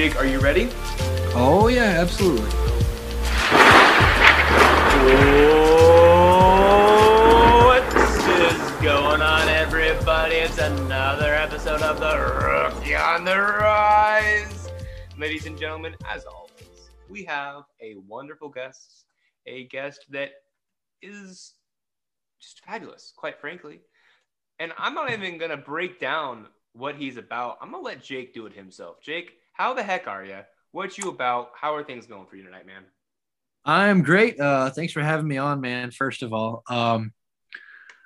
Jake, are you ready? Oh yeah, absolutely. What is going on, everybody? It's another episode of the Rookie on the Rise. Ladies and gentlemen, as always, we have a wonderful guest, a guest that is just fabulous, quite frankly. And I'm not even going to break down what he's about. I'm going to let Jake do it himself. Jake, how the heck are you? What you about? How are things going for you tonight, man? I'm great. Uh, thanks for having me on, man. First of all, um,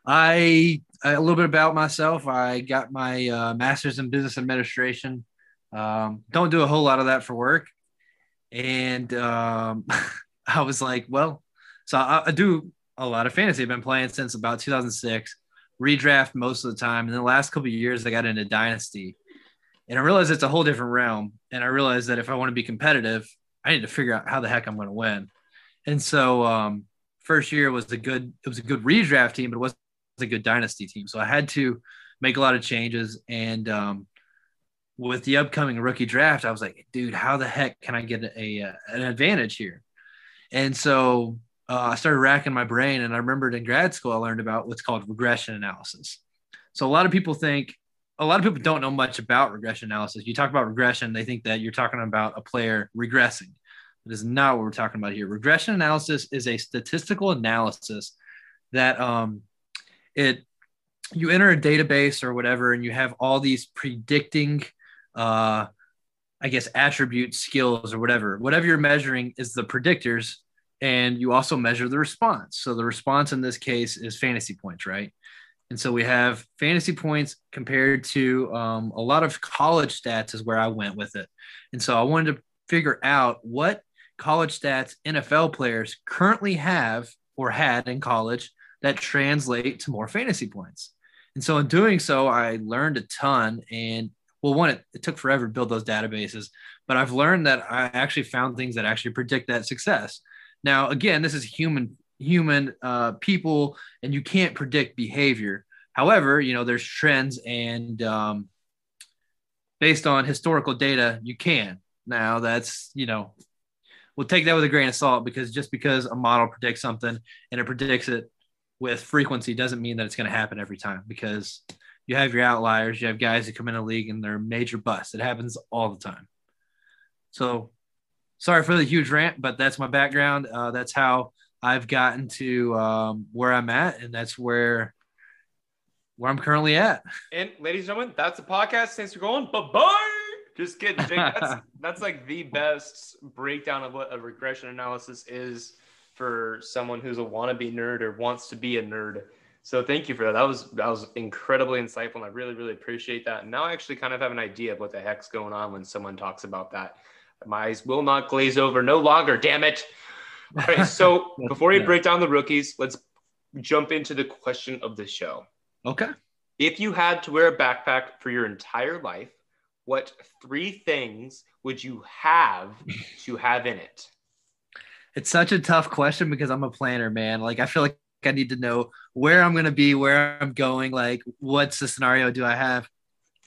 I a little bit about myself. I got my uh, master's in business administration. Um, don't do a whole lot of that for work, and um, I was like, well, so I, I do a lot of fantasy. I've been playing since about 2006. Redraft most of the time, and the last couple of years I got into Dynasty, and I realized it's a whole different realm. And I realized that if I want to be competitive, I need to figure out how the heck I'm going to win. And so um, first year was a good it was a good redraft team, but it wasn't a good dynasty team. So I had to make a lot of changes. And um, with the upcoming rookie draft, I was like, dude, how the heck can I get a, a an advantage here? And so uh, I started racking my brain, and I remembered in grad school I learned about what's called regression analysis. So a lot of people think a lot of people don't know much about regression analysis. You talk about regression, they think that you're talking about a player regressing. That is not what we're talking about here. Regression analysis is a statistical analysis that um, it you enter a database or whatever, and you have all these predicting, uh, I guess, attribute skills or whatever. Whatever you're measuring is the predictors, and you also measure the response. So the response in this case is fantasy points, right? And so we have fantasy points compared to um, a lot of college stats, is where I went with it. And so I wanted to figure out what college stats NFL players currently have or had in college that translate to more fantasy points. And so in doing so, I learned a ton. And well, one, it, it took forever to build those databases, but I've learned that I actually found things that actually predict that success. Now, again, this is human human uh, people, and you can't predict behavior. However, you know there's trends, and um, based on historical data, you can. Now that's you know we'll take that with a grain of salt because just because a model predicts something and it predicts it with frequency doesn't mean that it's going to happen every time because you have your outliers. You have guys that come in a league and they're major busts. It happens all the time. So sorry for the huge rant, but that's my background. Uh, that's how I've gotten to um, where I'm at, and that's where where I'm currently at. And ladies and gentlemen, that's the podcast. Thanks for going. Bye bye. Just kidding, Jake. That's that's like the best breakdown of what a regression analysis is for someone who's a wannabe nerd or wants to be a nerd. So thank you for that. That was that was incredibly insightful. And I really, really appreciate that. And now I actually kind of have an idea of what the heck's going on when someone talks about that. My eyes will not glaze over no longer, damn it. All right. So before we break down the rookies, let's jump into the question of the show. Okay. If you had to wear a backpack for your entire life, what three things would you have to have in it? It's such a tough question because I'm a planner, man. Like I feel like I need to know where I'm going to be, where I'm going, like what's the scenario do I have?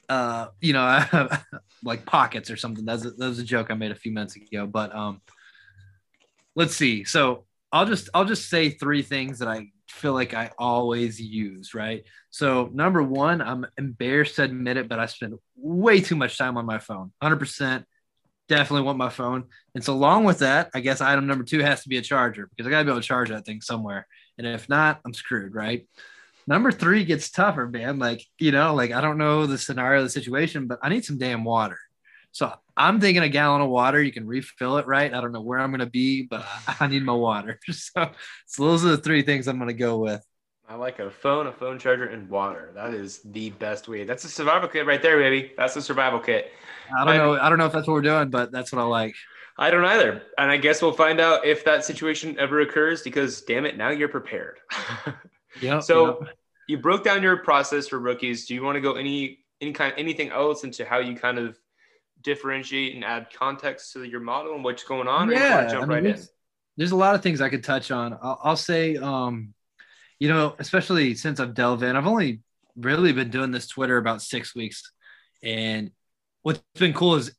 Uh, you know, I have like pockets or something. That's a, that was a joke I made a few minutes ago, but um, let's see. So I'll just I'll just say three things that I feel like I always use, right? So number one, I'm embarrassed to admit it, but I spend way too much time on my phone. 100% definitely want my phone. And so along with that, I guess item number two has to be a charger because I gotta be able to charge that thing somewhere. And if not, I'm screwed, right? Number three gets tougher, man. Like, you know, like I don't know the scenario, the situation, but I need some damn water. So I'm thinking a gallon of water. You can refill it, right? I don't know where I'm going to be, but I need my water. So, so those are the three things I'm going to go with. I like a phone, a phone charger, and water. That is the best way. That's a survival kit right there, baby. That's a survival kit. I don't know. I don't know if that's what we're doing, but that's what I like. I don't either. And I guess we'll find out if that situation ever occurs because damn it, now you're prepared. yeah. So yep. you broke down your process for rookies. Do you want to go any any kind anything else into how you kind of differentiate and add context to your model and what's going on? Yeah, jump I mean, right there's, in? there's a lot of things I could touch on. I'll, I'll say, um, you know, especially since I've delved in, I've only really been doing this Twitter about six weeks, and what's been cool is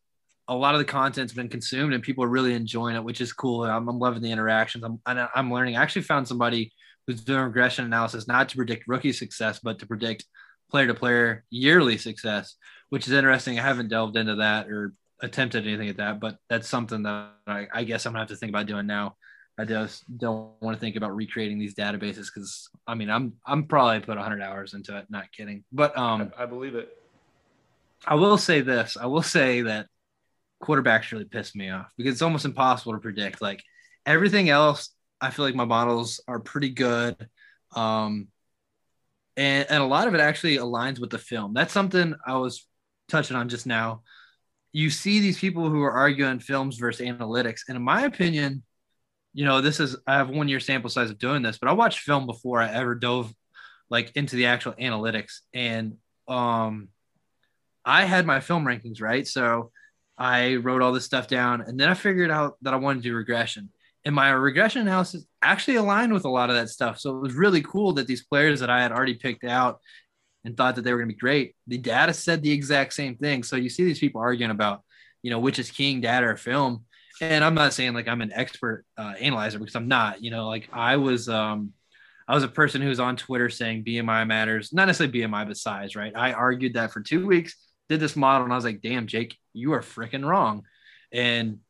a lot of the content's been consumed and people are really enjoying it, which is cool. I'm, I'm loving the interactions. I'm, I'm learning. I actually found somebody who's doing regression analysis not to predict rookie success, but to predict player to player yearly success, which is interesting. I haven't delved into that or attempted anything at that, but that's something that I, I guess I'm gonna have to think about doing now. I just don't want to think about recreating these databases because I mean I'm I'm probably put 100 hours into it. Not kidding, but um, I, I believe it. I will say this. I will say that quarterbacks really pissed me off because it's almost impossible to predict. Like everything else, I feel like my models are pretty good. Um, and, and a lot of it actually aligns with the film. That's something I was touching on just now. You see these people who are arguing films versus analytics. And in my opinion, you know, this is, I have one year sample size of doing this, but I watched film before I ever dove like into the actual analytics. And um, I had my film rankings, right? So I wrote all this stuff down and then I figured out that I wanted to do regression. And my regression analysis actually aligned with a lot of that stuff. So it was really cool that these players that I had already picked out and thought that they were going to be great, the data said the exact same thing. So you see these people arguing about, you know, which is king, data or film. And I'm not saying like I'm an expert uh, analyzer because I'm not, you know, like I was, um, I was a person who was on Twitter saying BMI matters, not necessarily BMI, but size, right? I argued that for two weeks did this model and I was like, damn, Jake, you are freaking wrong. And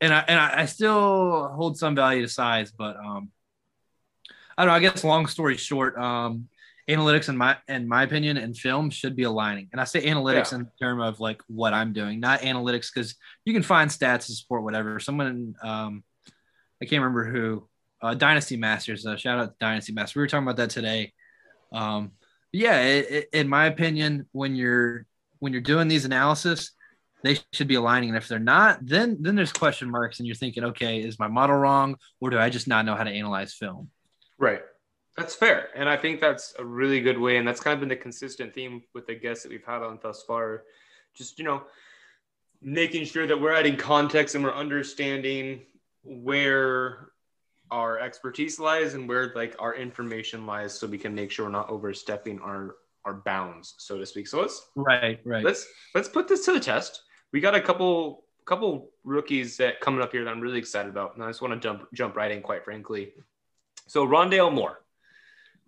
and I and I, still hold some value to size, but um I don't know, I guess long story short, um analytics in my in my opinion and film should be aligning. And I say analytics yeah. in term of like what I'm doing, not analytics because you can find stats to support whatever. Someone um I can't remember who uh, Dynasty Masters. Uh, shout out to Dynasty Masters. We were talking about that today. Um, yeah, it, it, in my opinion, when you're when you're doing these analysis, they should be aligning. And if they're not, then then there's question marks, and you're thinking, okay, is my model wrong, or do I just not know how to analyze film? Right. That's fair, and I think that's a really good way, and that's kind of been the consistent theme with the guests that we've had on thus far. Just you know, making sure that we're adding context and we're understanding where our expertise lies and where like our information lies so we can make sure we're not overstepping our our bounds, so to speak. So let's right, right. Let's let's put this to the test. We got a couple couple rookies that coming up here that I'm really excited about, and I just want to jump jump right in, quite frankly. So Rondale Moore,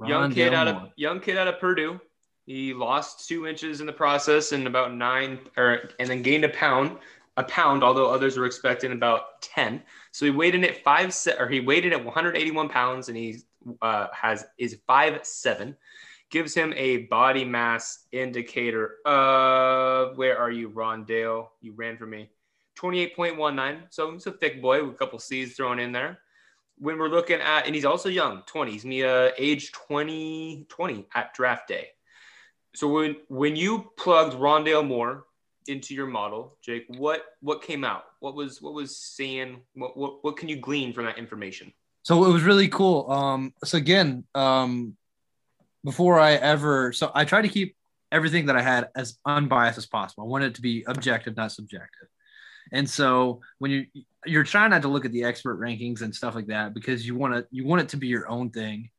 Rondale young kid out of young kid out of Purdue. He lost two inches in the process and about nine, or and then gained a pound, a pound. Although others were expecting about ten, so he weighed in at five, or he weighed in at 181 pounds, and he uh, has is five seven gives him a body mass indicator of where are you, Rondale? You ran for me. 28.19. So he's a thick boy with a couple C's thrown in there. When we're looking at, and he's also young, 20. He's me uh, age 20, 20 at draft day. So when when you plugged Rondale Moore into your model, Jake, what what came out? What was what was saying? What what, what can you glean from that information? So it was really cool. Um, so again, um, before I ever so I try to keep everything that I had as unbiased as possible. I want it to be objective, not subjective. And so when you you're trying not to look at the expert rankings and stuff like that because you want to you want it to be your own thing.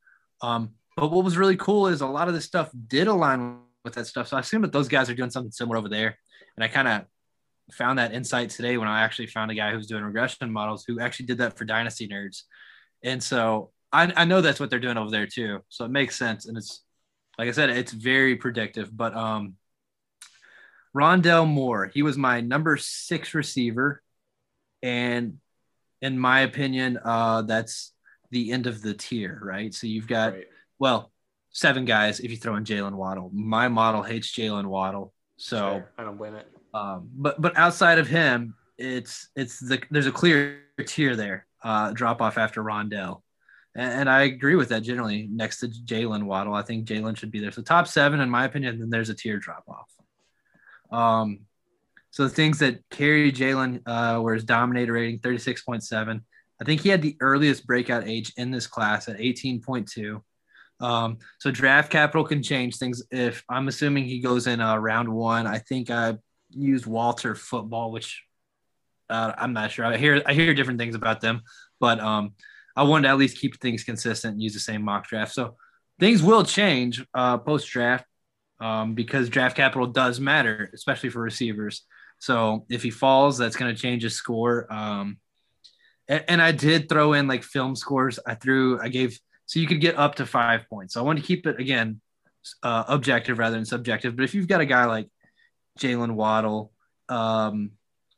Um, but what was really cool is a lot of this stuff did align with that stuff. So I assume that those guys are doing something similar over there. And I kind of found that insight today when I actually found a guy who's doing regression models who actually did that for Dynasty Nerds. And so I, I know that's what they're doing over there too. So it makes sense. And it's like I said, it's very predictive. But um Rondale Moore, he was my number six receiver. And in my opinion, uh, that's the end of the tier, right? So you've got right. well, seven guys if you throw in Jaylen Waddle. My model hates Jaylen Waddle. So I don't win it. Um, but but outside of him, it's it's the there's a clear tier there. Uh, drop off after Rondale. And, and I agree with that generally. Next to Jaylen Waddle, I think Jaylen should be there. So top seven, in my opinion, then there's a tier drop off. Um, so the things that carry Jaylen uh, were his dominator rating, 36.7. I think he had the earliest breakout age in this class at 18.2. Um, so draft capital can change things. If I'm assuming he goes in uh, round one, I think I used Walter football, which uh, I'm not sure. I hear I hear different things about them, but um, I wanted to at least keep things consistent and use the same mock draft. So things will change uh, post draft um, because draft capital does matter, especially for receivers. So if he falls, that's going to change his score. Um, and, and, I did throw in like film scores. I threw, I gave, so you could get up to five points. So I want to keep it again uh, objective rather than subjective. But if you've got a guy like Jaylen Waddle, um,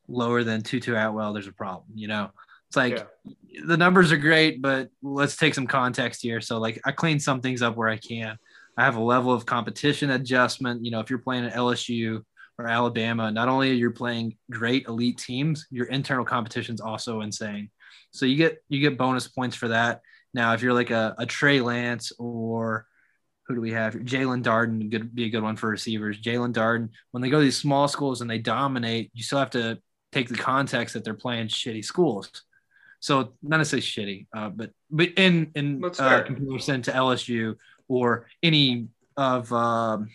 lower than Tutu Atwell, there's a problem. You know, it's like yeah. the numbers are great, but let's take some context here. So like I clean some things up where I can. I have a level of competition adjustment. You know, if you're playing at LSU or Alabama, not only are you playing great elite teams, your internal competition is also insane. So you get you get bonus points for that. Now, if you're like a, a Trey Lance or who do we have? Jaelon Darden could be a good one for receivers. Jaelon Darden, when they go to these small schools and they dominate, you still have to take the context that they're playing shitty schools. So not necessarily shitty, uh, but but in in uh, comparison to LSU or any of um,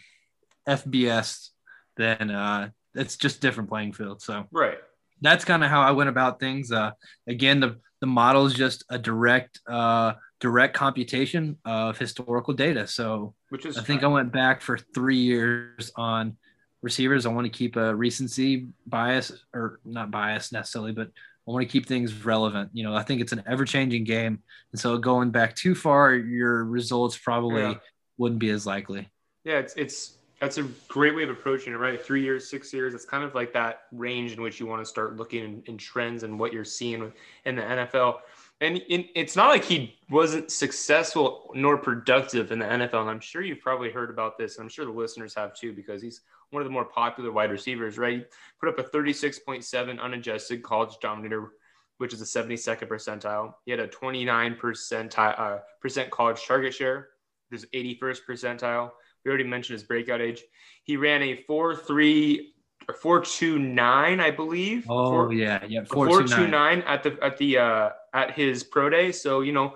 FBS, then uh, it's just different playing field. So right, that's kind of how I went about things. Uh, again, the the model is just a direct uh, direct computation of historical data. So which is I think I went back for three years on receivers. I want to keep a recency bias or not bias necessarily, but I want to keep things relevant. You know, I think it's an ever changing game. And so going back too far, your results probably yeah. wouldn't be as likely. Yeah, it's, it's, that's a great way of approaching it, right? Three years, six years. It's kind of like that range in which you want to start looking in, in trends and what you're seeing in the NFL. And in, it's not like he wasn't successful nor productive in the NFL. And I'm sure you've probably heard about this. And I'm sure the listeners have too, because he's one of the more popular wide receivers, right? He put up a 36.7 unadjusted college dominator, which is a 72nd percentile. He had a 29 percentile, uh, percent college target share. This 81st percentile. We already mentioned his breakout age. He ran a 4.3 or 4.29, I believe. Oh four, yeah, yeah, 4.29 at the at the uh, at his pro day. So you know,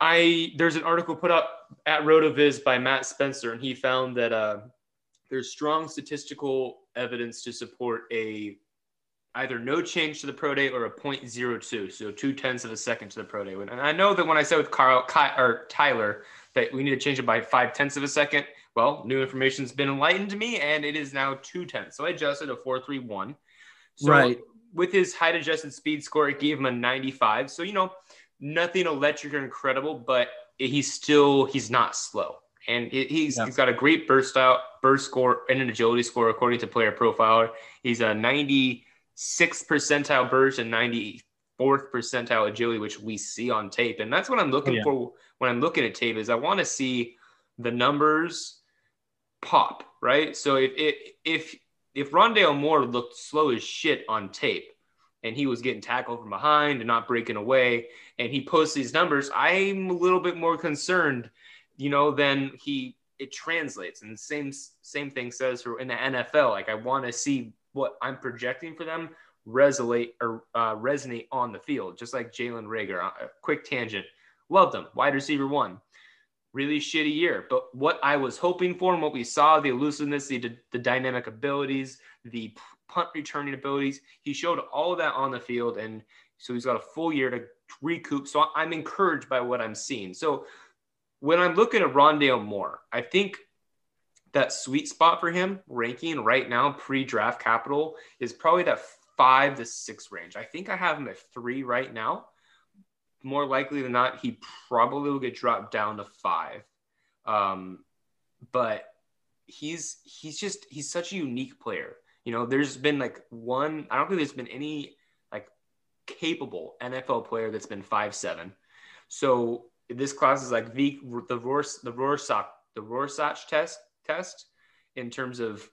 I there's an article put up at Rotoviz by Matt Spencer, and he found that uh, there's strong statistical evidence to support a either no change to the pro day or a 0.02, so two tenths of a second to the pro day. And I know that when I said with Carl Ky, or Tyler that we need to change it by five tenths of a second, well, new information's been enlightened to me, and it is now two tenths. So I adjusted a 431. So right. With his height adjusted speed score, it gave him a 95. So you know, nothing electric or incredible, but he's still he's not slow and he's, yeah. he's got a great burst out burst score and an agility score according to player profiler he's a 96 percentile burst and 94th percentile agility which we see on tape and that's what i'm looking oh, yeah. for when i'm looking at tape is i want to see the numbers pop right so if if if if rondale moore looked slow as shit on tape and he was getting tackled from behind and not breaking away and he posts these numbers i'm a little bit more concerned you know, then he it translates. And the same same thing says for in the NFL. Like I want to see what I'm projecting for them resonate or uh, resonate on the field, just like Jalen Reagor. A uh, quick tangent. Loved him. Wide receiver one. Really shitty year. But what I was hoping for and what we saw, the elusiveness, the, the dynamic abilities, the punt returning abilities, he showed all of that on the field. And so he's got a full year to recoup. So I'm encouraged by what I'm seeing. So when I'm looking at Rondale Moore, I think that sweet spot for him ranking right now pre-draft capital is probably that five to six range. I think I have him at three right now. More likely than not, he probably will get dropped down to five. Um, but he's he's just he's such a unique player. You know, there's been like one. I don't think there's been any like capable NFL player that's been five seven. So this class is like the the Rors, the Rorschach the Rorschach test test in terms of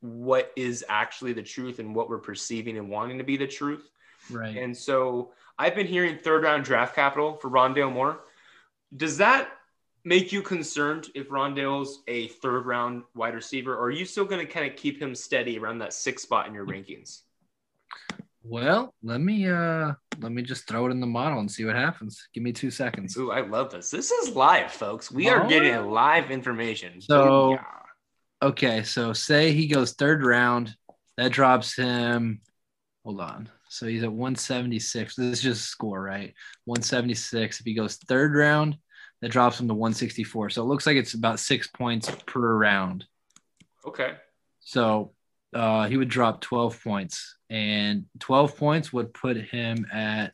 what is actually the truth and what we're perceiving and wanting to be the truth. Right. And so I've been hearing third round draft capital for Rondale Moore. Does that make you concerned if Rondale's a third round wide receiver, or are you still going to kind of keep him steady around that sixth spot in your rankings? Well, let me uh let me just throw it in the model and see what happens. Give me two seconds. Ooh, I love this. This is live, folks. We are getting live information. So yeah. okay, so say he goes third round, that drops him. Hold on. So he's at 176. This is just score, right? 176. If he goes third round, that drops him to 164. So it looks like it's about six points per round. Okay. So uh, he would drop 12 points, and 12 points would put him at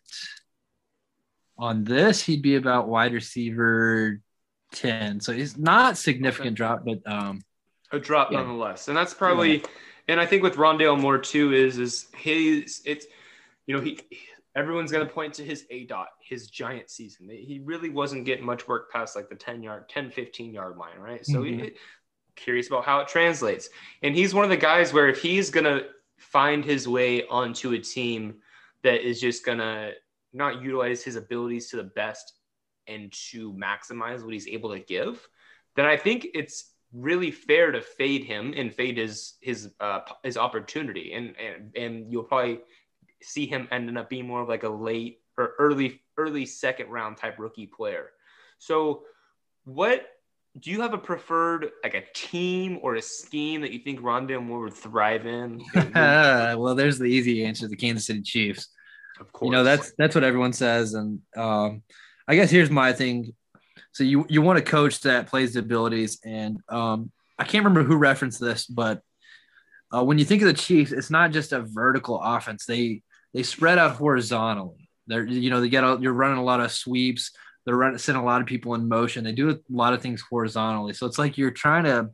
on this. He'd be about wide receiver 10. So it's not significant okay. drop, but um, a drop yeah. nonetheless. And that's probably, yeah. and I think with Rondale Moore too is is his it's you know he everyone's going to point to his A dot, his giant season. He really wasn't getting much work past like the 10 yard, 10, 15 yard line, right? So mm-hmm. he, curious about how it translates. And he's one of the guys where if he's going to find his way onto a team that is just going to not utilize his abilities to the best and to maximize what he's able to give, then I think it's really fair to fade him and fade his his uh, his opportunity and, and and you'll probably see him ending up being more of like a late or early early second round type rookie player. So what do you have a preferred like a team or a scheme that you think Moore would thrive in? well, there's the easy answer: the Kansas City Chiefs. Of course, you know that's that's what everyone says, and um, I guess here's my thing. So you you want a coach that plays the abilities, and um, I can't remember who referenced this, but uh, when you think of the Chiefs, it's not just a vertical offense. They they spread out horizontally. They're you know they get a, you're running a lot of sweeps. They're running sending a lot of people in motion. They do a lot of things horizontally. So it's like you're trying to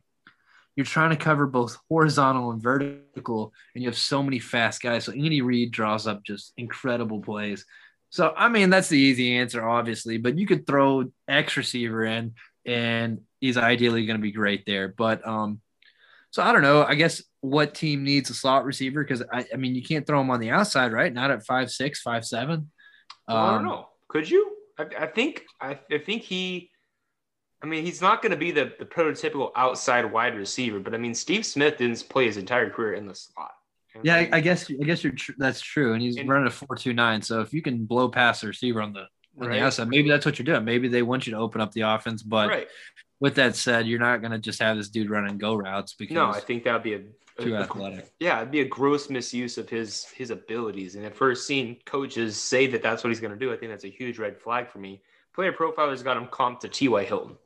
you're trying to cover both horizontal and vertical, and you have so many fast guys. So Andy Reid draws up just incredible plays. So I mean that's the easy answer, obviously, but you could throw X receiver in, and he's ideally going to be great there. But um, so I don't know. I guess what team needs a slot receiver? Because I, I mean, you can't throw him on the outside, right? Not at five six, five seven. Um, I don't um, know. Could you? I, I think. I, I, think he. I mean, he's not going to be the, the prototypical outside wide receiver, but I mean, Steve Smith didn't play his entire career in the slot. And yeah, I, I, guess I guess you're tr- that's true, and he's and, running a four two nine. So if you can blow past the receiver on the on right. the outside, maybe that's what you're doing. Maybe they want you to open up the offense, but right with that said, you're not going to just have this dude running go routes because no, I think that would be a too a, athletic. Yeah, it'd be a gross misuse of his his abilities. And if we're seeing coaches say that that's what he's going to do, I think that's a huge red flag for me. Player profilers got him comped to T.Y. Hilton.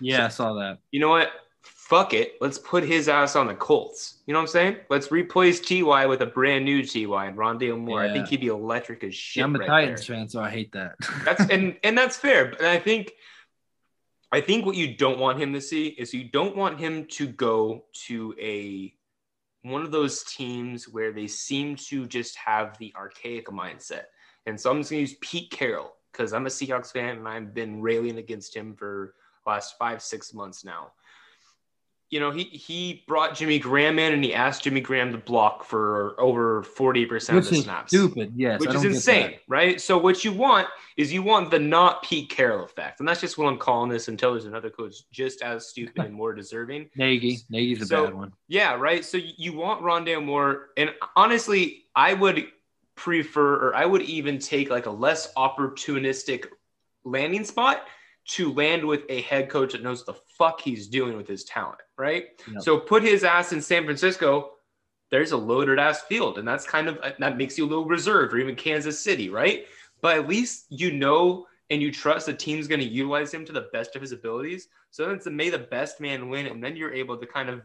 Yeah, so, I saw that. You know what? Fuck it. Let's put his ass on the Colts. You know what I'm saying? Let's replace Ty with a brand new Ty and Rondale Moore. Yeah. I think he'd be electric as shit. Yeah, I'm a right Titans there. fan, so I hate that. that's and and that's fair. But I think I think what you don't want him to see is you don't want him to go to a one of those teams where they seem to just have the archaic mindset. And so I'm just gonna use Pete Carroll because I'm a Seahawks fan and I've been railing against him for last five, six months now you know, he he brought Jimmy Graham in and he asked Jimmy Graham to block for over 40% which of the snaps. Stupid, yes. Which is insane, right? So what you want is you want the not Pete Carroll effect. And that's just what I'm calling this until there's another coach just as stupid and more deserving. Nagy. Nagy's a so, bad one. Yeah, right. So you want Rondale Moore. And honestly, I would prefer or I would even take like a less opportunistic landing spot to land with a head coach that knows the fuck he's doing with his talent, right? Yep. So put his ass in San Francisco. There's a loaded ass field, and that's kind of that makes you a little reserved, or even Kansas City, right? But at least you know and you trust the team's going to utilize him to the best of his abilities. So then it's the may the best man win, and then you're able to kind of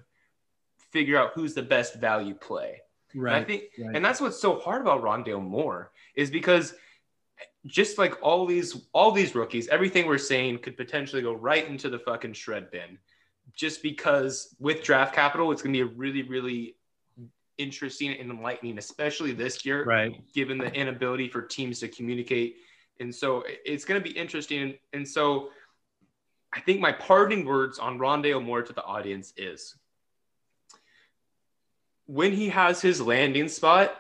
figure out who's the best value play. Right. And I think, right. and that's what's so hard about Rondale Moore is because just like all these all these rookies, everything we're saying could potentially go right into the fucking shred bin. Just because with draft capital, it's gonna be a really, really interesting and enlightening, especially this year, right? Given the inability for teams to communicate. And so it's gonna be interesting. And so I think my parting words on Rondale Moore to the audience is when he has his landing spot,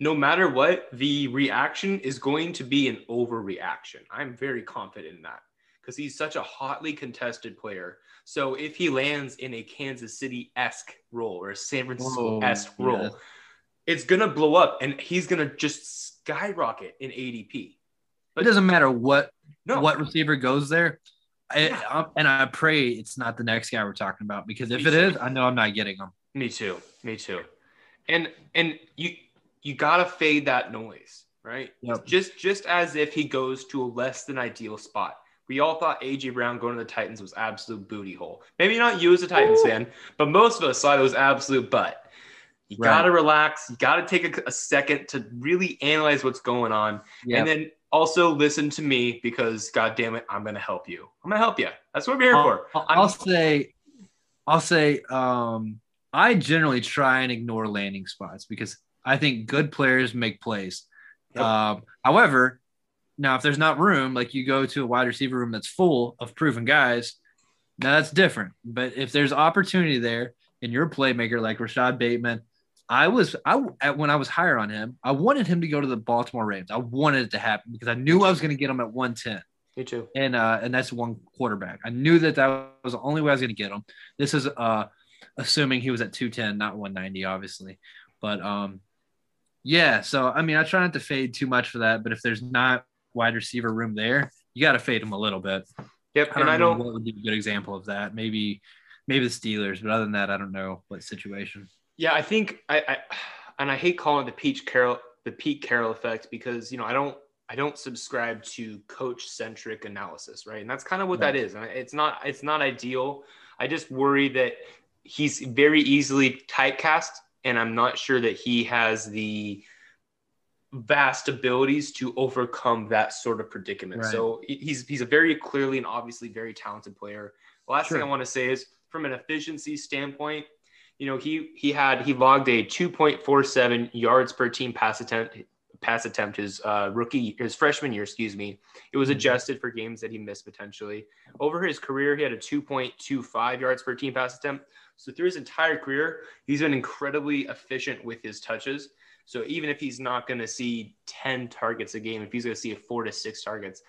no matter what, the reaction is going to be an overreaction. I'm very confident in that because he's such a hotly contested player. So if he lands in a Kansas City esque role or a San Francisco esque role, yeah. it's gonna blow up and he's gonna just skyrocket in ADP. But it doesn't matter what no. what receiver goes there. I, and I pray it's not the next guy we're talking about because if Me it too. is, I know I'm not getting him. Me too. Me too. And and you you gotta fade that noise, right? Yep. Just just as if he goes to a less than ideal spot. we all thought AJ Brown going to the Titans was absolute booty hole. Maybe not you as a Titans Ooh. fan, but most of us thought it was absolute butt. You right. got to relax. You got to take a, a, second to really analyze what's going on, yep. and then also listen to me because, God damn it, I'm to help you. I'm to help you. That's what we're here I'll, for. I'll, I'll say, I'll say, um, I generally try and ignore landing spots because I think good players make plays. Yep. Um, however, now if there's not room, like you go to a wide receiver room that's full of proven guys, now that's different. But if there's opportunity there and you're a playmaker like Rashod Bateman, I was I when I was higher on him, I wanted him to go to the Baltimore Ravens. I wanted it to happen because I knew I was going to get him at 110. Me too. And uh, and that's one quarterback. I knew that that was the only way I was going to get him. This is uh, assuming he was at 210, not 190, obviously. But um, yeah. So I mean, I try not to fade too much for that. But if there's not wide receiver room there, you got to fade them a little bit. Yep. I and I don't. What would be a good example of that? Maybe maybe the Steelers, but other than that, I don't know what situation. Yeah, I think I, I and I hate calling it the Pete Carroll the Pete Carroll effect because you know I don't I don't subscribe to coach centric analysis, right? And that's kind of what right. that is. And it's not it's not ideal. I just worry that he's very easily typecast, and I'm not sure that he has the vast abilities to overcome that sort of predicament. Right. So he's he's a very clearly and obviously very talented player. The last sure. thing I want to say is from an efficiency standpoint, you know, he he had he logged a 2.47 yards per team pass attempt pass attempt his uh, rookie his freshman year, excuse me. It was mm-hmm. adjusted for games that he missed potentially. Over his career, he had a 2.25 yards per team pass attempt. So through his entire career, he's been incredibly efficient with his touches. So even if he's not going to see 10 targets a game, if he's going to see a four to six targets,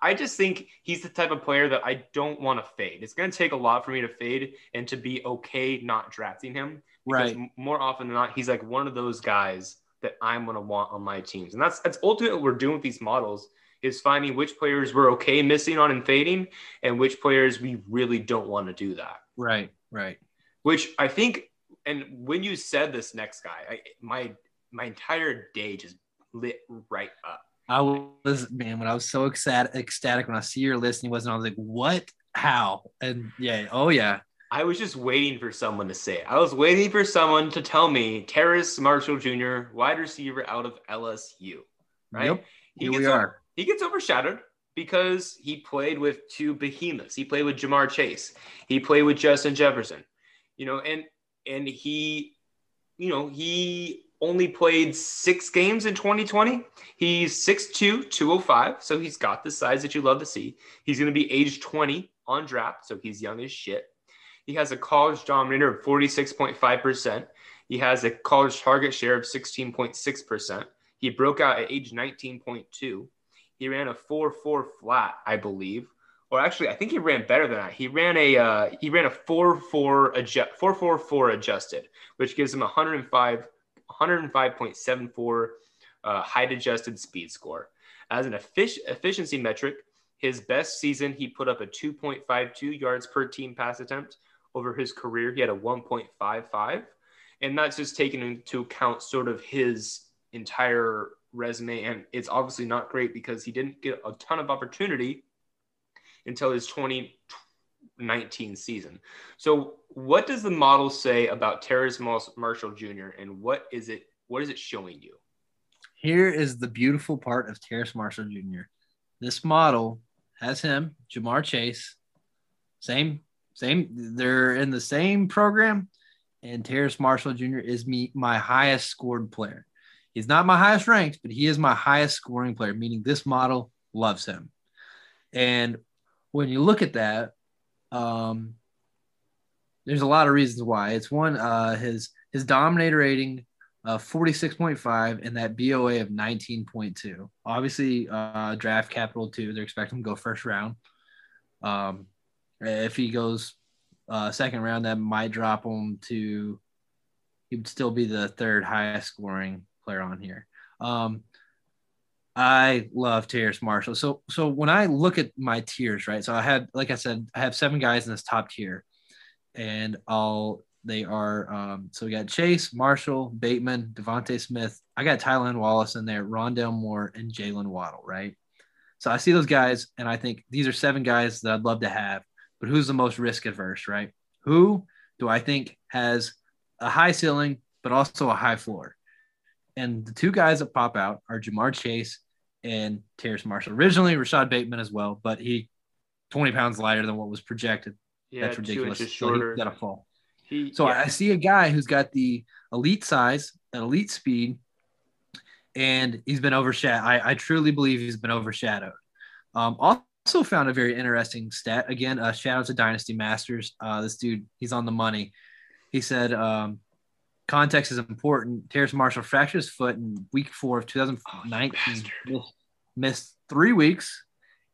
I just think he's the type of player that I don't want to fade. It's going to take a lot for me to fade and to be okay not drafting him. Because right. more often than not, he's like one of those guys that I'm going to want on my teams. And that's that's ultimately what we're doing with these models is finding which players we're okay missing on and fading and which players we really don't want to do that. Right, right. Which I think and when you said this next guy, I, my my entire day just lit right up I was man when I was so ecstatic, ecstatic when I see your list and he wasn't. I was like, what? How? And yeah, oh yeah. I was just waiting for someone to say it. I was waiting for someone to tell me Terrace Marshall Jr., wide receiver out of LSU. Right? Yep. He Here we are. Over, he gets overshadowed because he played with two behemoths. He played with Ja'Marr Chase. He played with Justin Jefferson. You know, and and he, you know, he only played six games in 2020. He's 6'2, 205. So he's got the size that you love to see. He's going to be age 20 on draft. So he's young as shit. He has a college dominator of 46.5%. He has a college target share of 16.6%. He broke out at age 19.2. He ran a 4-4 flat, I believe. Or actually, I think he ran better than that. He ran a uh, he ran a 4-4 adjust 4-4-4 adjusted, which gives him 105 105.74 uh, height adjusted speed score. As an effic- efficiency metric, his best season, he put up a 2.52 yards per team pass attempt. Over his career, he had a 1.55. And that's just taken into account sort of his entire resume. And it's obviously not great because he didn't get a ton of opportunity until his 2019 season. So what does the model say about Terrace Marshall Jr. and what is it? What is it showing you? Here is the beautiful part of Terrace Marshall Jr. This model has him, Ja'Marr Chase, same, same. They're in the same program, and Terrace Marshall Jr. is me my highest scored player. He's not my highest ranked, but he is my highest scoring player, meaning this model loves him. And when you look at that, um, there's a lot of reasons why. It's one, uh, his his dominator rating uh, 46.5 and that BOA of 19.2. Obviously, uh, draft capital too. They're expecting him to go first round. Um, if he goes uh, second round, that might drop him to. He would still be the third highest scoring player on here. Um, I love Terrace Marshall. So so when I look at my tiers, right? So I had, like I said, I have seven guys in this top tier and I'll they are um, so we got Chase, Marshall, Bateman, DeVonta Smith. I got Tylan Wallace in there, Rondale Moore, and Jaylen Waddle, right? So I see those guys, and I think these are seven guys that I'd love to have. But who's the most risk adverse, right? Who do I think has a high ceiling, but also a high floor? And the two guys that pop out are Ja'Marr Chase and Terrace Marshall. Originally, Rashod Bateman as well, but he 20 pounds lighter than what was projected. Yeah, That's ridiculous. Two inches So shorter. he's got to fall. He- So yeah. I see a guy who's got the elite size and elite speed, and he's been overshadowed. I, I truly believe he's been overshadowed. Um, also found a very interesting stat. Again, uh, shout out to Dynasty Masters. Uh, this dude, he's on the money. He said um, context is important. Terrace Marshall fractured his foot in week four of 2019. bastard. missed, missed three weeks,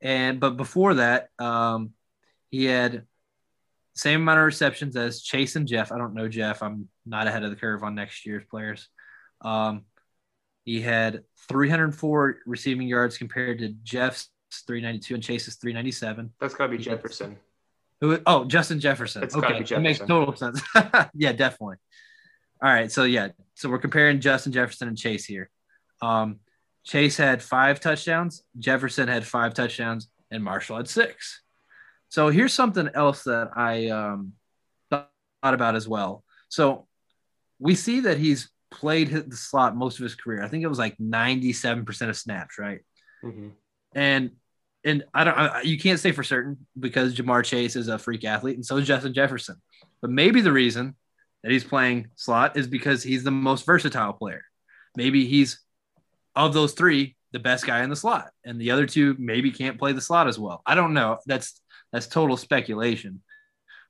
and but before that, um, he had same amount of receptions as Chase and Jeff. I don't know Jeff. I'm not ahead of the curve on next year's players. Um, he had 304 receiving yards compared to Jeff's 392 and Chase's 397. That's gotta be He- Jefferson. Who? Oh, Justin Jefferson. It's gotta okay, be that makes total sense. yeah, definitely. All right, so yeah, so we're comparing Justin Jefferson and Chase here. Um, Chase had five touchdowns, Jefferson had five touchdowns, and Marshall had six. So here's something else that I um, thought about as well. So we see that he's played the slot most of his career. I think it was like 97% of snaps, right? Mhm. and and I don't I, you can't say for certain because Ja'Marr Chase is a freak athlete and so is Justin Jefferson. But maybe the reason that he's playing slot is because he's the most versatile player. Maybe he's of those three the best guy in the slot and the other two maybe can't play the slot as well. I don't know. That's that's total speculation.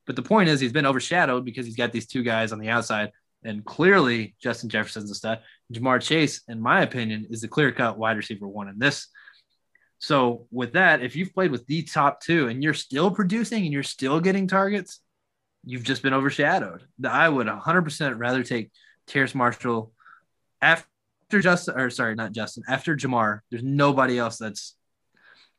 But the point is he's been overshadowed because he's got these two guys on the outside and clearly Justin Jefferson's a stud. Ja'Marr Chase in my opinion is the clear-cut wide receiver one in this so with that, if you've played with the top two and you're still producing and you're still getting targets, you've just been overshadowed. I would 100% rather take Terrace Marshall after Justin, or sorry, not Justin, after Ja'Marr. There's nobody else that's.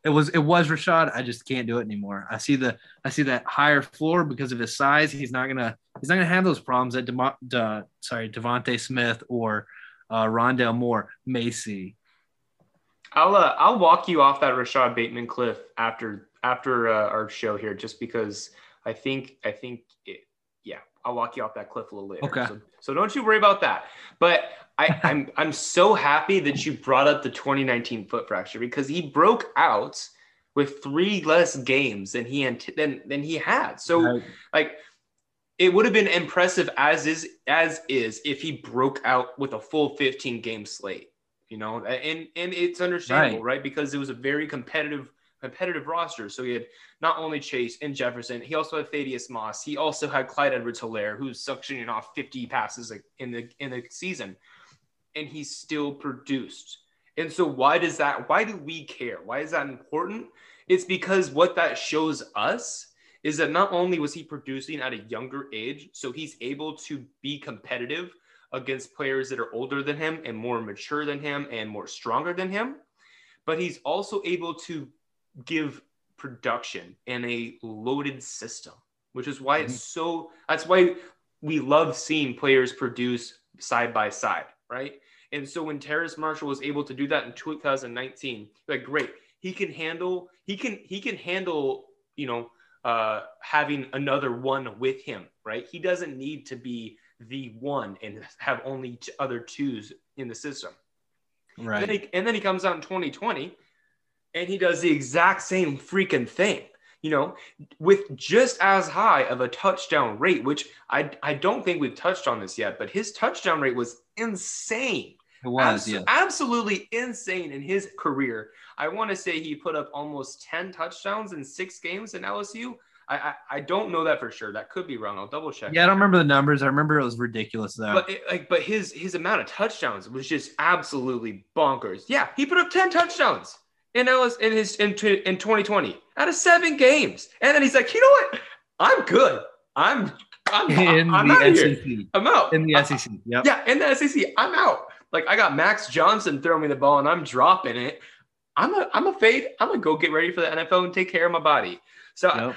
It was it was Rashod. I just can't do it anymore. I see the I see that higher floor because of his size. He's not gonna he's not gonna have those problems that Demo, De, sorry DeVonta Smith or uh, Rondale Moore may see. I'll uh, I'll walk you off that Rashod Bateman cliff after after uh, our show here, just because I think I think it, yeah, I'll walk you off that cliff a little later. Okay. So, so don't you worry about that. But I, I'm I'm so happy that you brought up the 2019 foot fracture because he broke out with three less games than he ant- than than he had. So Right. like it would have been impressive as is as is if he broke out with a full 15 game slate you know and and it's understandable right, because it was a very competitive competitive roster. So he had not only chase and jefferson he also had thaddeus moss. He also had clyde edwards helaire who's suctioning off 50 passes in the in the season. And he still produced. And so why does that why do we care? Why is that important? It's because what that shows us is that not only was he producing at a younger age, so he's able to be competitive against players that are older than him and more mature than him and more stronger than him, but he's also able to give production in a loaded system, which is why it's so that's why we love seeing players produce side by side, right? And so when Terrace Marshall was able to do that in 2019, like great, he can handle he can he can handle, you know, uh, having another one with him, right? He doesn't need to be the one and have only other twos in the system. Right. And, then he, and then he comes out in 2020 and he does the exact same freaking thing, you know, with just as high of a touchdown rate, which I, I don't think we've touched on this yet, but his touchdown rate was insane. It was, Abs- yeah. Absolutely insane in his career. I want to say he put up almost 10 touchdowns in six games in LSU. I, I, I don't know that for sure. That could be wrong. I'll double check. Yeah, I don't remember the numbers. I remember it was ridiculous though. But it, like, but his his amount of touchdowns was just absolutely bonkers. Yeah, he put up 10 touchdowns in LS in his in, in 2020 out of seven games. And then he's like, you know what? I'm good. I'm I'm, in I'm out the here. SEC. I'm out. In the I- SEC. Yep. yeah, in the SEC, I'm out. Like I got Max Johnson throwing me the ball and I'm dropping it. I'm a I'm a fade. I'm gonna go get ready for the NFL and take care of my body. So Yep.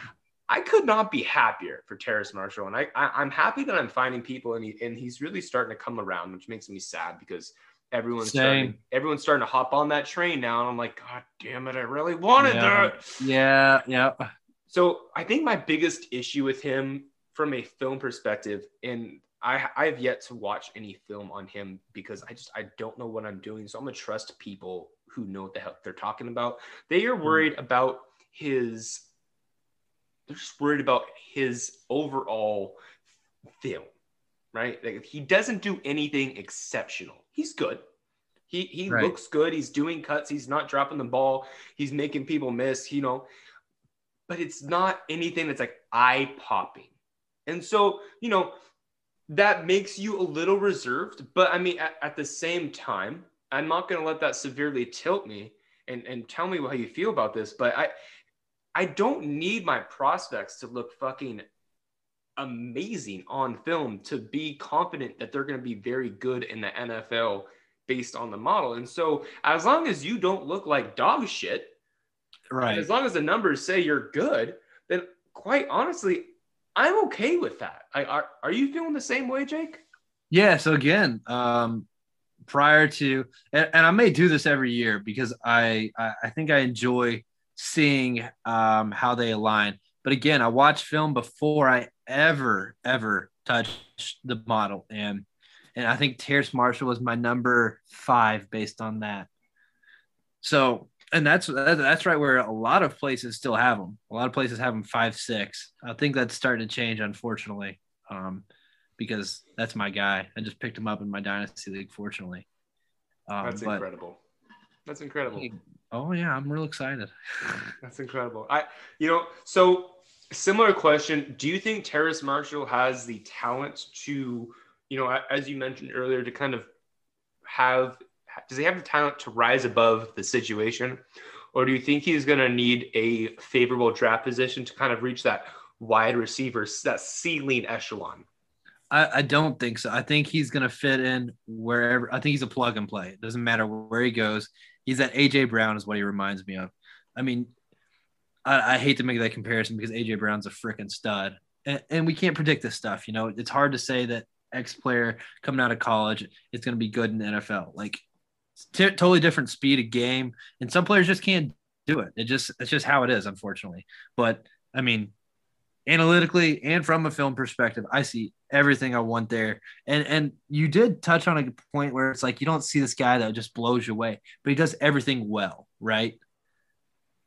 I could not be happier for Terrace Marshall, and I, I I'm happy that I'm finding people and he and he's really starting to come around, which makes me sad because everyone's Same. starting everyone's starting to hop on that train now, and I'm like, God damn it, I really wanted Yeah. that. Yeah, yeah. So I think my biggest issue with him from a film perspective, and I I have yet to watch any film on him because I just I don't know what I'm doing. So I'm gonna trust people who know what the hell they're talking about. They are hmm. worried about his they're just worried about his overall film, right? Like he doesn't do anything exceptional. He's good. He he Right. looks good. He's doing cuts. He's not dropping the ball. He's making people miss. You know, but it's not anything that's like eye popping. And so, you know, that makes you a little reserved. But I mean, at, at the same time, I'm not going to let that severely tilt me and, and tell me how you feel about this. But I, I don't need my prospects to look fucking amazing on film to be confident that they're going to be very good in the NFL based on the model. And so, as long as you don't look like dog shit, Right. as long as the numbers say you're good, then quite honestly, I'm okay with that. I, are, are you feeling the same way, Jake? Yeah. So again, um, prior to, and, and I may do this every year because I, I, I think I enjoy seeing um, how they align. But again, I watch film before I ever, ever touch the model. And, and I think Terrace Marshall was my number five based on that. So, and that's that's right where a lot of places still have them. A lot of places have them five six. I think that's starting to change, unfortunately, um, because that's my guy. I just picked him up in my dynasty league, fortunately. Um, That's but- incredible. That's incredible. Oh yeah, I'm real excited. That's incredible. I, you know, so similar question. Do you think Terrace Marshall has the talent to, you know, as you mentioned earlier, to kind of have, does he have the talent to rise above the situation? Or do you think he's going to need a favorable draft position to kind of reach that wide receiver, that ceiling echelon? I, I don't think so. I think he's gonna fit in wherever. I think he's a plug and play. It doesn't matter where he goes. He's that AJ Brown is what he reminds me of. I mean, I, I hate to make that comparison because AJ Brown's a freaking stud, and, and we can't predict this stuff. You know, it's hard to say that X player coming out of college is going to be good in the NFL. Like, t- totally different speed of game, and some players just can't do it. It just it's just how it is, unfortunately. But I mean, analytically and from a film perspective, I see everything I want there. And and you did touch on a point where it's like you don't see this guy that just blows you away, but he does everything well, right?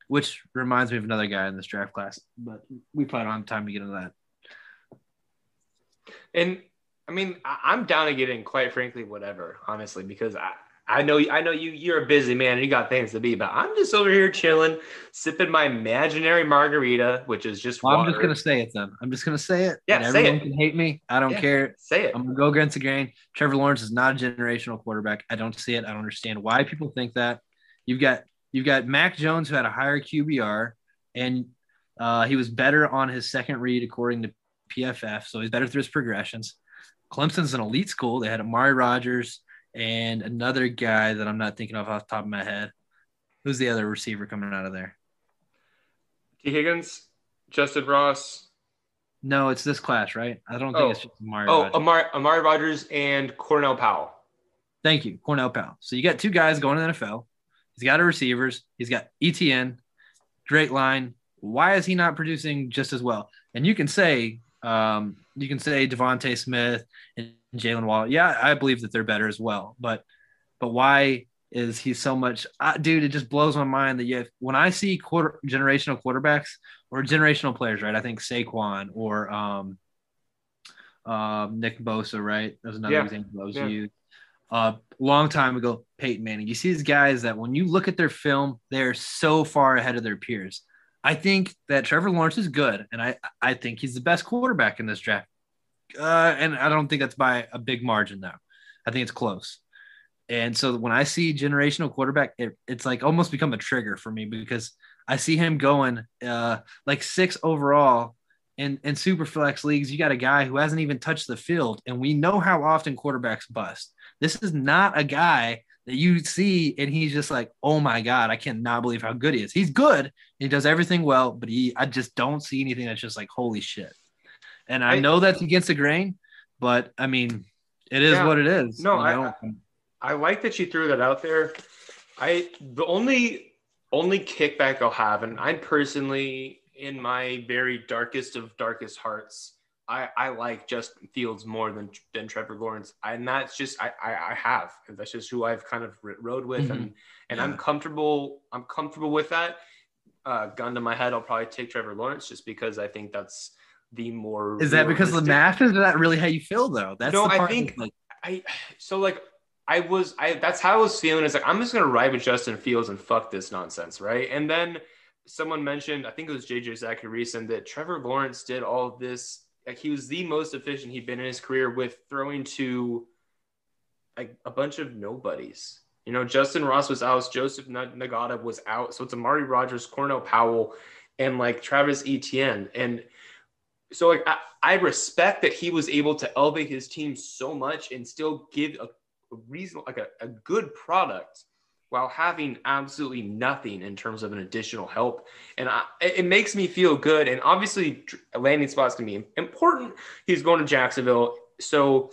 Which reminds me of another guy in this draft class, but we probably don't have time to get into that. And I mean, I'm down to get in, quite frankly, whatever, honestly, because I, I know I know you you're a busy man and you got things to be, but I'm just over here chilling, sipping my imaginary margarita, which is just Well, water. I'm just gonna say it then. I'm just gonna say it. Yeah, and say everyone it. can hate me. I don't Yeah. care. say it. I'm gonna go against the grain. Trevor Lawrence is not a generational quarterback. I don't see it. I don't understand why people think that. You've got you've got Mac Jones who had a higher QBR, and uh, he was better on his second read according to PFF. So he's better through his progressions. Clemson's an elite school. They had Amari Rodgers and another guy that I'm not thinking of off the top of my head. Who's the other receiver coming out of there? Tee Higgins, Justyn Ross. No, it's this class, right? I don't think Oh. it's just Amari. Oh, Rodgers. Amari, Amari Rodgers and Cornell Powell. Thank you, Cornell Powell. So you got two guys going to the NFL. He's got a receivers. He's got ETN, great line. Why is he not producing just as well? And you can say, um, you can say DeVonta Smith and Jaylen Waddle. Yeah, I believe that they're better as well. But, but why is he so much? Uh, dude, it just blows my mind that you have, when I see quarter generational quarterbacks or generational players, right? I think Saquon or um, um, Nick Bosa, right? That was another Yeah. example that was Yeah. used a long time ago, Peyton Manning. You see these guys that when you look at their film, they're so far ahead of their peers. I think that Trevor Lawrence is good, and I I think he's the best quarterback in this draft. Uh, and I don't think that's by a big margin, though. I think it's close. And so when I see generational quarterback, it, it's like almost become a trigger for me because I see him going uh, like six overall in, in super flex leagues. You got a guy who hasn't even touched the field, and we know how often quarterbacks bust. This is not a guy that you see and he's just like, oh my God, I cannot believe how good he is. He's good. He does everything well, but he I just don't see anything that's just like, holy shit. And I, I- know that's against the grain, but I mean, it is Yeah. what it is. No, I-? I, I like that you threw that out there. I the only only kickback I'll have, and I'm personally, in my very darkest of darkest hearts, I, I like Justin Fields more than than Trevor Lawrence, and that's just I I, I have that's just who I've kind of rode with, mm-hmm. and and yeah. I'm comfortable I'm comfortable with that. Uh, gun to my head, I'll probably take Trevor Lawrence just because I think that's the more. Is that because of the Masters? Is that really how you feel though? That's no, I think like I so like I was I that's how I was feeling. It's like I'm just gonna ride with Justin Fields and fuck this nonsense, right? And then someone mentioned, I think it was JJ Zachariason, that Trevor Lawrence did all of this like he was the most efficient he'd been in his career with throwing to a bunch of nobodies. You know, Justyn Ross was out, Joseph Ngata was out, so it's Amari Rodgers, Cornell Powell, and like Travis Etienne. And so like I, I respect that he was able to elevate his team so much and still give a, a reasonable like a, a good product while having absolutely nothing in terms of an additional help. And I, it makes me feel good. And obviously, landing spots can be important. He's going to Jacksonville. So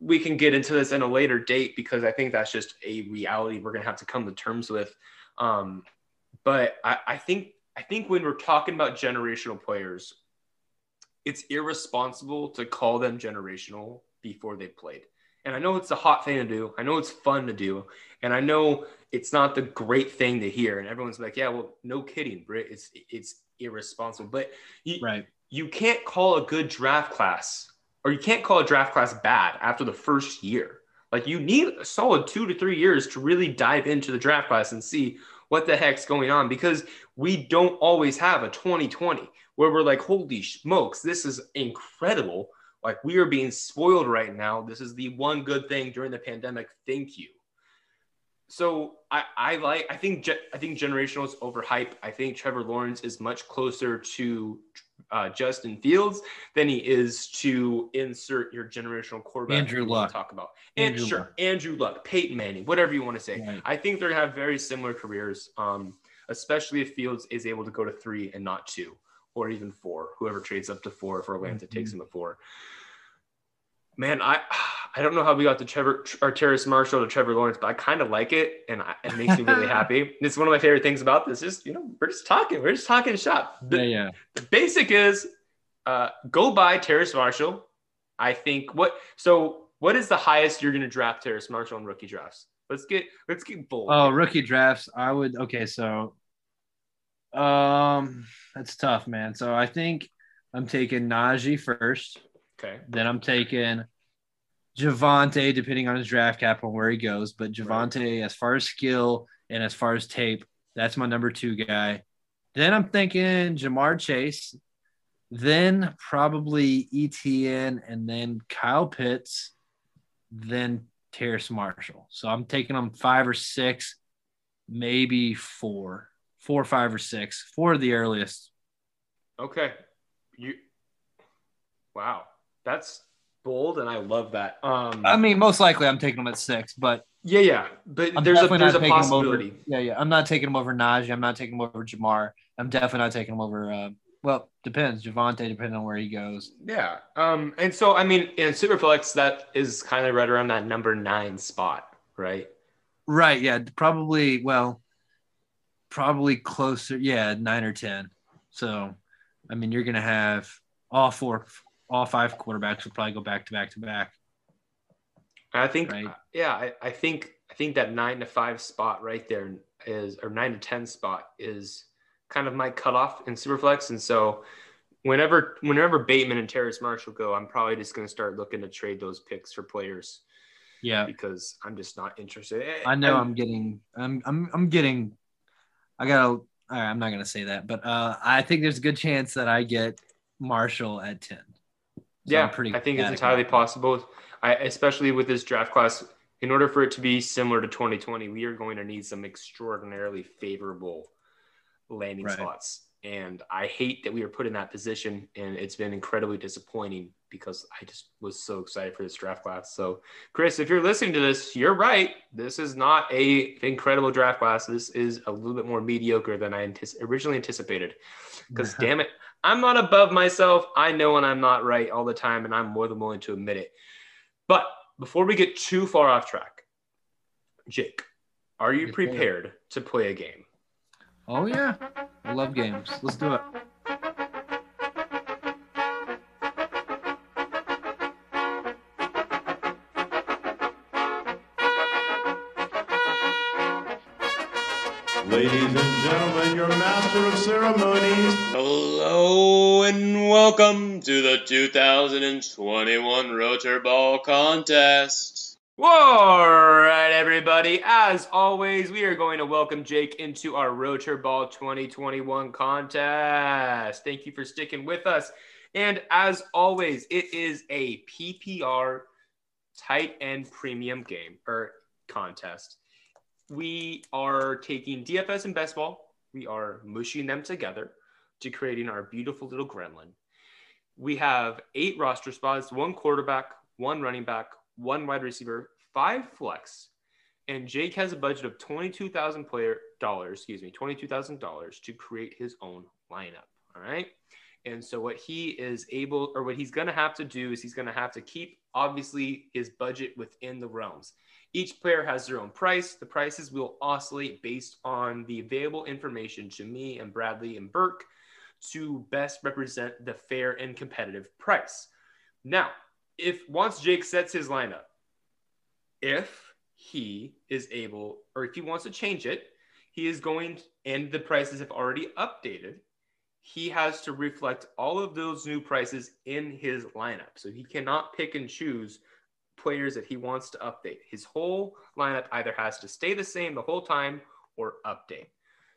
we can get into this in a later date because I think that's just a reality we're going to have to come to terms with. Um, but I, I think I think when we're talking about generational players, it's irresponsible to call them generational before they've played. And I know it's a hot thing to do. I know it's fun to do. And I know it's not the great thing to hear. And everyone's like, yeah, well, no kidding, Britt. It's it's irresponsible. But you, right. you can't call a good draft class or you can't call a draft class bad after the first year. Like you need a solid two to three years to really dive into the draft class and see what the heck's going on because we don't always have a 2020 where we're like, holy smokes, this is incredible like we are being spoiled right now. This is the one good thing during the pandemic. Thank you. So I, I like I think I think generational is overhyped. I think Trevor Lawrence is much closer to uh, Justin Fields than he is to insert your generational quarterback. Andrew Luck. Talk about and Andrew sure Luck. Andrew Luck, Peyton Manning, whatever you want to say. Right. I think they're gonna have very similar careers. Um, especially if Fields is able to go to three and not two or even four. Whoever trades up to four if Atlanta mm-hmm. takes him at four man, I I don't know how we got to Trevor or Terrace Marshall to Trevor Lawrence, but I kind of like it, and I, it makes me really happy. It's one of my favorite things about this. Is you know we're just talking, we're just talking shop. The, yeah, yeah. The basic is uh, go buy Terrace Marshall. I think what so what is the highest you're going to draft Terrace Marshall in rookie drafts? Let's get let's get bold. Oh, rookie drafts. I would okay. So, um, that's tough, man. So I think I'm taking Najee first. Okay. Then I'm taking Javonte, depending on his draft cap capital where he goes. But Javonte, right. as far as skill and as far as tape, that's my number two guy. Then I'm thinking Ja'Marr Chase, then probably ETN, and then Kyle Pitts, then Terrace Marshall. So I'm taking them five or six, maybe four, four, five or six, four of the earliest. Okay. You wow that's bold, and I love that. Um, I mean, most likely I'm taking them at six, but yeah, yeah, but I'm there's a there's a possibility. Over, yeah, yeah, I'm not taking them over Najee. I'm not taking them over Ja'Marr. I'm definitely not taking them over. Uh, well, depends. Javonte, depending on where he goes. Yeah. Um. And so, I mean, in Superflex, that is kind of right around that number nine spot, right? Right. Yeah. Probably. Well, probably closer. Yeah, nine or ten. So, I mean, you're gonna have all four all five quarterbacks would probably go back to back to back. I think, right? yeah, I, I think I think that nine to five spot right there is, or nine to ten spot is kind of my cutoff in Superflex, and so whenever whenever Bateman and Terrace Marshall go, I'm probably just going to start looking to trade those picks for players. Yeah, because I'm just not interested. I know I'm, I'm getting, I'm, I'm, I'm getting. I gotta. I'm not gonna say that, but uh, I think there's a good chance that I get Marshall at ten. Yeah, pretty I think it's entirely possible. I, especially with this draft class, in order for it to be similar to 2020, we are going to need some extraordinarily favorable landing right. spots. And I hate that we are put in that position, and it's been incredibly disappointing because I just was so excited for this draft class. So, Chris, if you're listening to this, you're right. This is not a incredible draft class. This is a little bit more mediocre than I antici- originally anticipated. Because damn it, I'm not above myself. I know when I'm not right all the time, and I'm more than willing to admit it. But before we get too far off track, Jake, are you prepared to play a game? Oh yeah, I love games. Let's do it. Ladies and gentlemen, your master of ceremonies, Hello and welcome to the 2021 Rotor Ball Contest. All right, everybody. As always, we are going to welcome Jake into our Rotor Ball 2021 contest. Thank you for sticking with us. And as always, it is a PPR tight end premium game or contest. We are taking DFS and best ball. We are mushing them together to creating our beautiful little gremlin. We have eight roster spots, one quarterback, one running back, one wide receiver, five flex, and Jake has a budget of twenty-two thousand player dollars, excuse me, twenty-two thousand dollars to create his own lineup. All right. And so what he is able, or what he's going to have to do is he's going to have to keep obviously his budget within the realms. Each player has their own price. The prices will oscillate based on the available information to me and Bradley and Burke to best represent the fair and competitive price. Now, if once Jake sets his lineup, if he is able, or if he wants to change it, he is going, and the prices have already updated, he has to reflect all of those new prices in his lineup. So he cannot pick and choose players that he wants to update. His whole lineup either has to stay the same the whole time or update.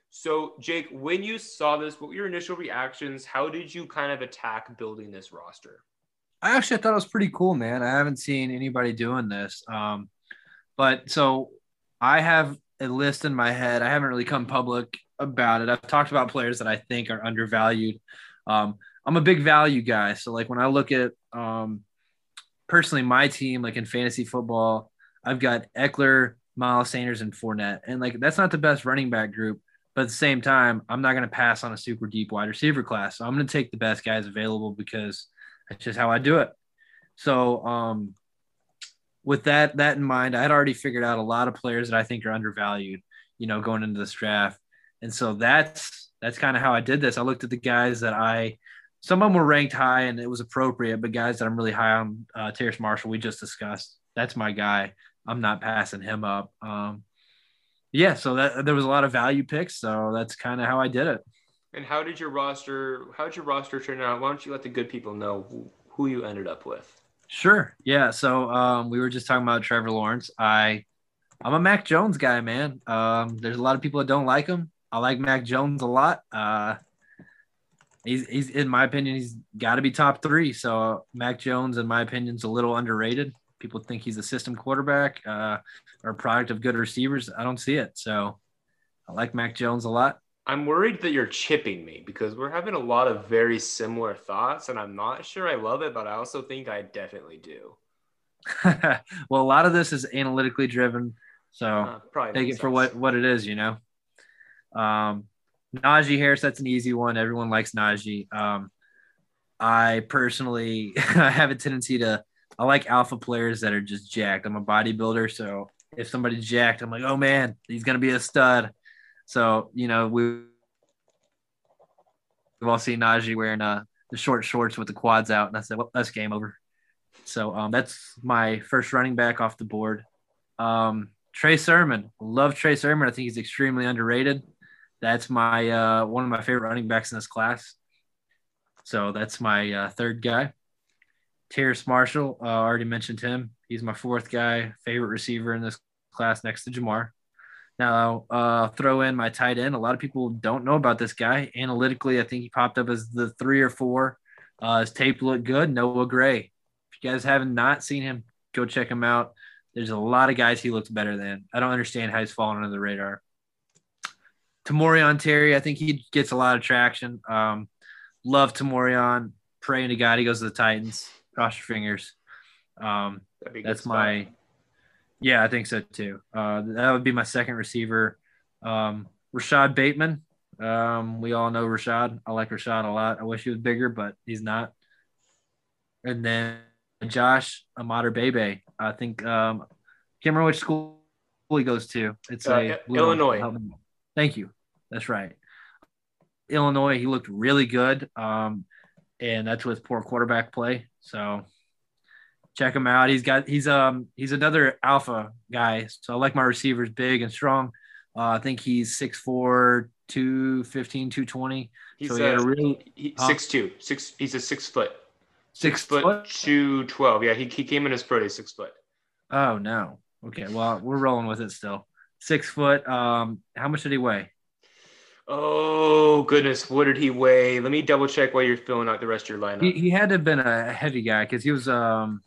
So, Jake, when you saw this, what were your initial reactions? How did you kind of attack building this roster? I actually thought it was pretty cool, man. I haven't seen anybody doing this. Um, but so I have a list in my head. I haven't really come public about it. I've talked about players that I think are undervalued. Um, I'm a big value guy. So like when I look at um, personally my team, like in fantasy football, I've got Ekeler, Miles Sanders, and Fournette. And like that's not the best running back group. But at the same time, I'm not going to pass on a super deep wide receiver class. So I'm going to take the best guys available because that's just how I do it. So, um, with that that in mind, I had already figured out a lot of players that I think are undervalued, you know, going into this draft. And so that's that's kind of how I did this. I looked at the guys that I some of them were ranked high and it was appropriate, but guys that I'm really high on, uh, Terrace Marshall, we just discussed. That's my guy. I'm not passing him up. Um, yeah, so that there was a lot of value picks, so that's kind of how I did it. And how did your roster? How did your roster turn out? Why don't you let the good people know who, who you ended up with? Sure. Yeah. So um, we were just talking about Trevor Lawrence. I I'm a Mac Jones guy, man. Um, there's a lot of people that don't like him. I like Mac Jones a lot. Uh, he's he's in my opinion, he's got to be top three. So Mac Jones, in my opinion, is a little underrated. People think he's a system quarterback uh, or a product of good receivers. I don't see it. So I like Mac Jones a lot. I'm worried that you're chipping me because we're having a lot of very similar thoughts, and I'm not sure I love it, but I also think I definitely do. well, a lot of this is analytically driven. So Uh, take it for what what it is, you know. Um, Najee Harris, that's an easy one. Everyone likes Najee. Um, I personally have a tendency to I like alpha players that are just jacked. I'm a bodybuilder, so if somebody's jacked, I'm like, oh man, he's gonna be a stud. So you know we we've all seen Najee wearing uh, the short shorts with the quads out, and I said, well, that's game over. So um, that's my first running back off the board. Um, Trey Sermon, love Trey Sermon. I think he's extremely underrated. That's my uh, one of my favorite running backs in this class. So that's my uh, third guy. Terrace Marshall, uh, already mentioned him. He's my fourth guy, favorite receiver in this class next to Ja'Marr. Now, uh, throw in my tight end. A lot of people don't know about this guy. Analytically, I think he popped up as the three or four. Uh, his tape looked good. Noah Gray. If you guys haven't not seen him, go check him out. There's a lot of guys he looks better than. I don't understand how he's fallen under the radar. Tamorrion Terry, I think he gets a lot of traction. Um, love Tamorrion. Praying to God he goes to the Titans. Cross your fingers. Um, That'd be a good that's spot. my, yeah, I think so too. Uh, that would be my second receiver. Um, Rashod Bateman. Um, we all know Rashod. I like Rashod a lot. I wish he was bigger, but he's not. And then Josh Imatorbhebhe. I think um, can't remember which school he goes to? It's Uh, a Illinois. Help. Thank you. That's right. Illinois. He looked really good, um, and that's with poor quarterback play. So check him out. He's got he's um he's another alpha guy. So I like my receivers big and strong. Uh, I think he's 6'4", 215, 220. He's So he had a, a real- he, huh? six two, six. He's a six foot, Six foot, foot? two twelve. Yeah, he, he came in as pro day six foot. Oh no. Okay, well we're rolling with it still. Six foot. Um, how much did he weigh? Oh goodness, what did he weigh? Let me double check while you're filling out the rest of your lineup. He, he had to have been a heavy guy because he was um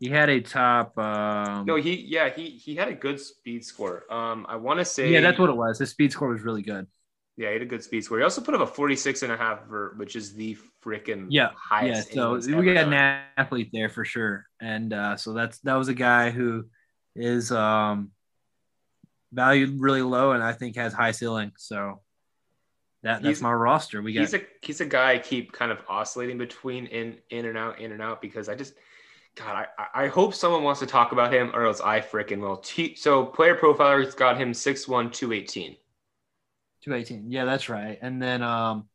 he had a top um no, he yeah he he had a good speed score. Um, I want to say yeah that's what it was. His speed score was really good. Yeah, he had a good speed score. He also put up a 46 and a half vert, which is the freaking Yeah, highest. Yeah, so we got done. an athlete there for sure, and uh, so that's that was a guy who is um valued really low and I think has high ceiling. So that that's He's- my roster. We got he's a he's a guy I keep kind of oscillating between in in and out, in and out because I just God, I, I hope someone wants to talk about him or else I freaking will. T- so player profiler's got him 6'1", 218. 218. Yeah, that's right. And then um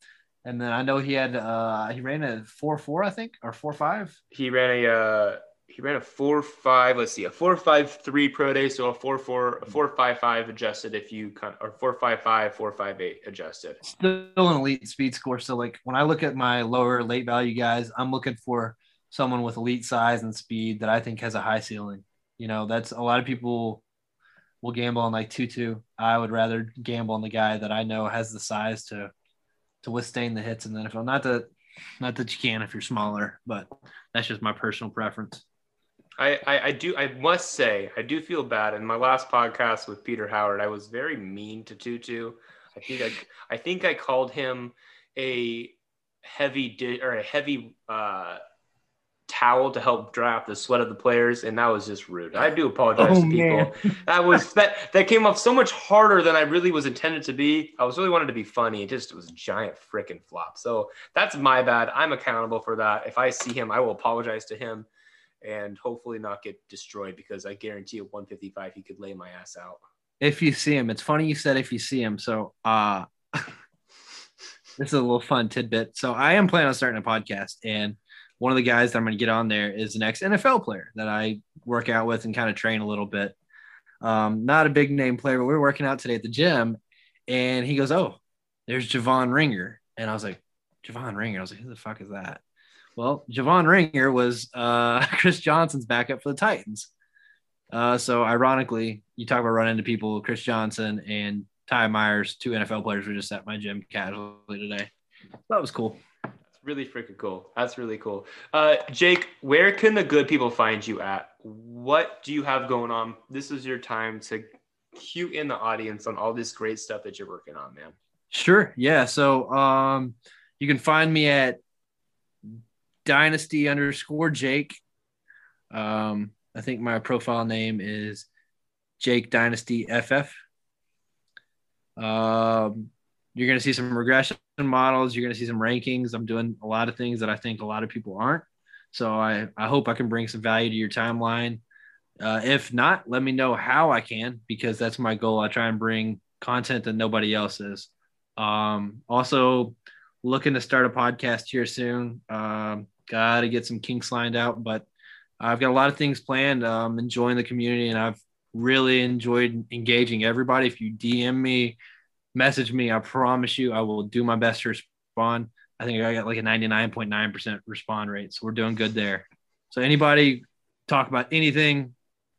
and then I know he had uh he ran a 4-4 I think or 4-5. He ran a uh, he ran a four five. Let's see, a four five three pro day, so a four four a four mm-hmm. five five adjusted if you kind or four five five four five eight adjusted. Still an elite speed score. So like when I look at my lower late value guys, I'm looking for someone with elite size and speed that I think has a high ceiling. You know, that's a lot of people will gamble on like Tutu. I would rather gamble on the guy that I know has the size to to withstand the hits in the NFL. Not that not that you can if you're smaller, but that's just my personal preference. I, I, I do I must say I do feel bad. In my last podcast with Peter Howard, I was very mean to Tutu. I think I I think I called him a heavy di- or a heavy uh, towel to help dry off the sweat of the players, and that was just rude. I do apologize Oh, to people. man. That was that that came off so much harder than I really was intended to be. I was really wanted to be funny. It just was a giant freaking flop. So that's my bad. I'm accountable for that. If I see him, I will apologize to him and hopefully not get destroyed because I guarantee at 155 he could lay my ass out. if you see him. It's funny you said if you see him. So uh this is a little fun tidbit. So I am planning on starting a podcast and one of the guys that I'm going to get on there is an ex NFL player that I work out with and kind of train a little bit. Um, not a big name player, but we were working out today at the gym and he goes, Oh, there's Javon Ringer. And I was like, Javon Ringer. I was like, who the fuck is that? Well, Javon Ringer was uh, Chris Johnson's backup for the Titans. Uh, so ironically, you talk about running into people, Chris Johnson and Ty Myers, two NFL players were just at my gym casually today. That was cool. That's really freaking cool. That's really cool. Uh, Jake, where can the good people find you at? What do you have going on? This is your time to cue in the audience on all this great stuff that you're working on, man. Sure. Yeah. So um, you can find me at dynasty underscore Jake. Um, I think my profile name is Jake Dynasty FF. Um, you're going to see some regression models. You're going to see some rankings. I'm doing a lot of things that I think a lot of people aren't. So I, I hope I can bring some value to your timeline. Uh, if not, let me know how I can because that's my goal. I try and bring content that nobody else is. Um, also, looking to start a podcast here soon. Um, Got to get some kinks lined out, but I've got a lot of things planned. Um, enjoying the community, and I've really enjoyed engaging everybody. If you DM me, message me, I promise you I will do my best to respond. I think I got like a 99.9% respond rate. So we're doing good there. So anybody talk about anything,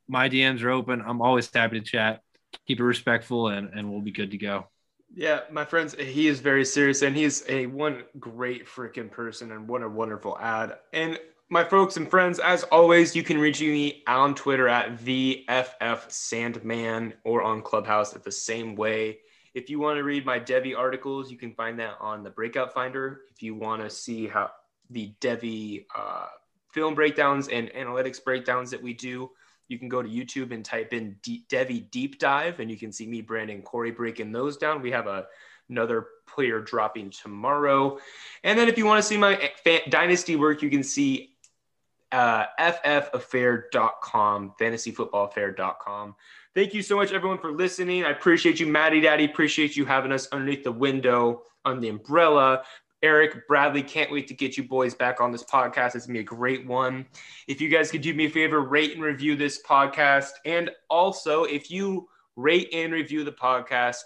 my DMs are open. I'm always happy to chat. Keep it respectful and, and we'll be good to go. Yeah, my friends, he is very serious and he's a one great freaking person and what a wonderful ad. And my folks and friends, as always, you can reach me on Twitter at VFF Sandman or on Clubhouse at the same way. If you want to read my Devy articles, you can find that on the Breakout Finder. If you want to see how the Devy uh, film breakdowns and analytics breakdowns that we do, you can go to YouTube and type in D- Devy Deep Dive, and you can see me, Brandon, Corey breaking those down. We have a, another player dropping tomorrow. And then if you want to see my fa- dynasty work, you can see uh, ffaffair.com, fantasyfootballaffair.com. Thank you so much, everyone, for listening. I appreciate you, Maddie Daddy. Appreciate you having us underneath the window on the umbrella. Eric, Bradley, can't wait to get you boys back on this podcast. It's gonna be a great one. If you guys could do me a favor, rate and review this podcast. And also, if you rate and review the podcast,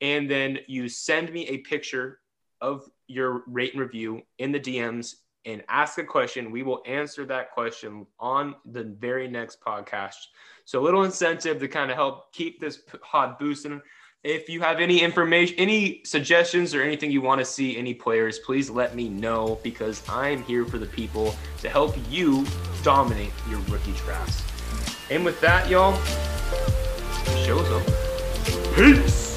and then you send me a picture of your rate and review in the DMs and ask a question, we will answer that question on the very next podcast. So a little incentive to kind of help keep this pod boosting. If you have any information, any suggestions or anything you want to see any players, please let me know because I'm here for the people to help you dominate your rookie drafts. And with that, y'all, show's over. Peace.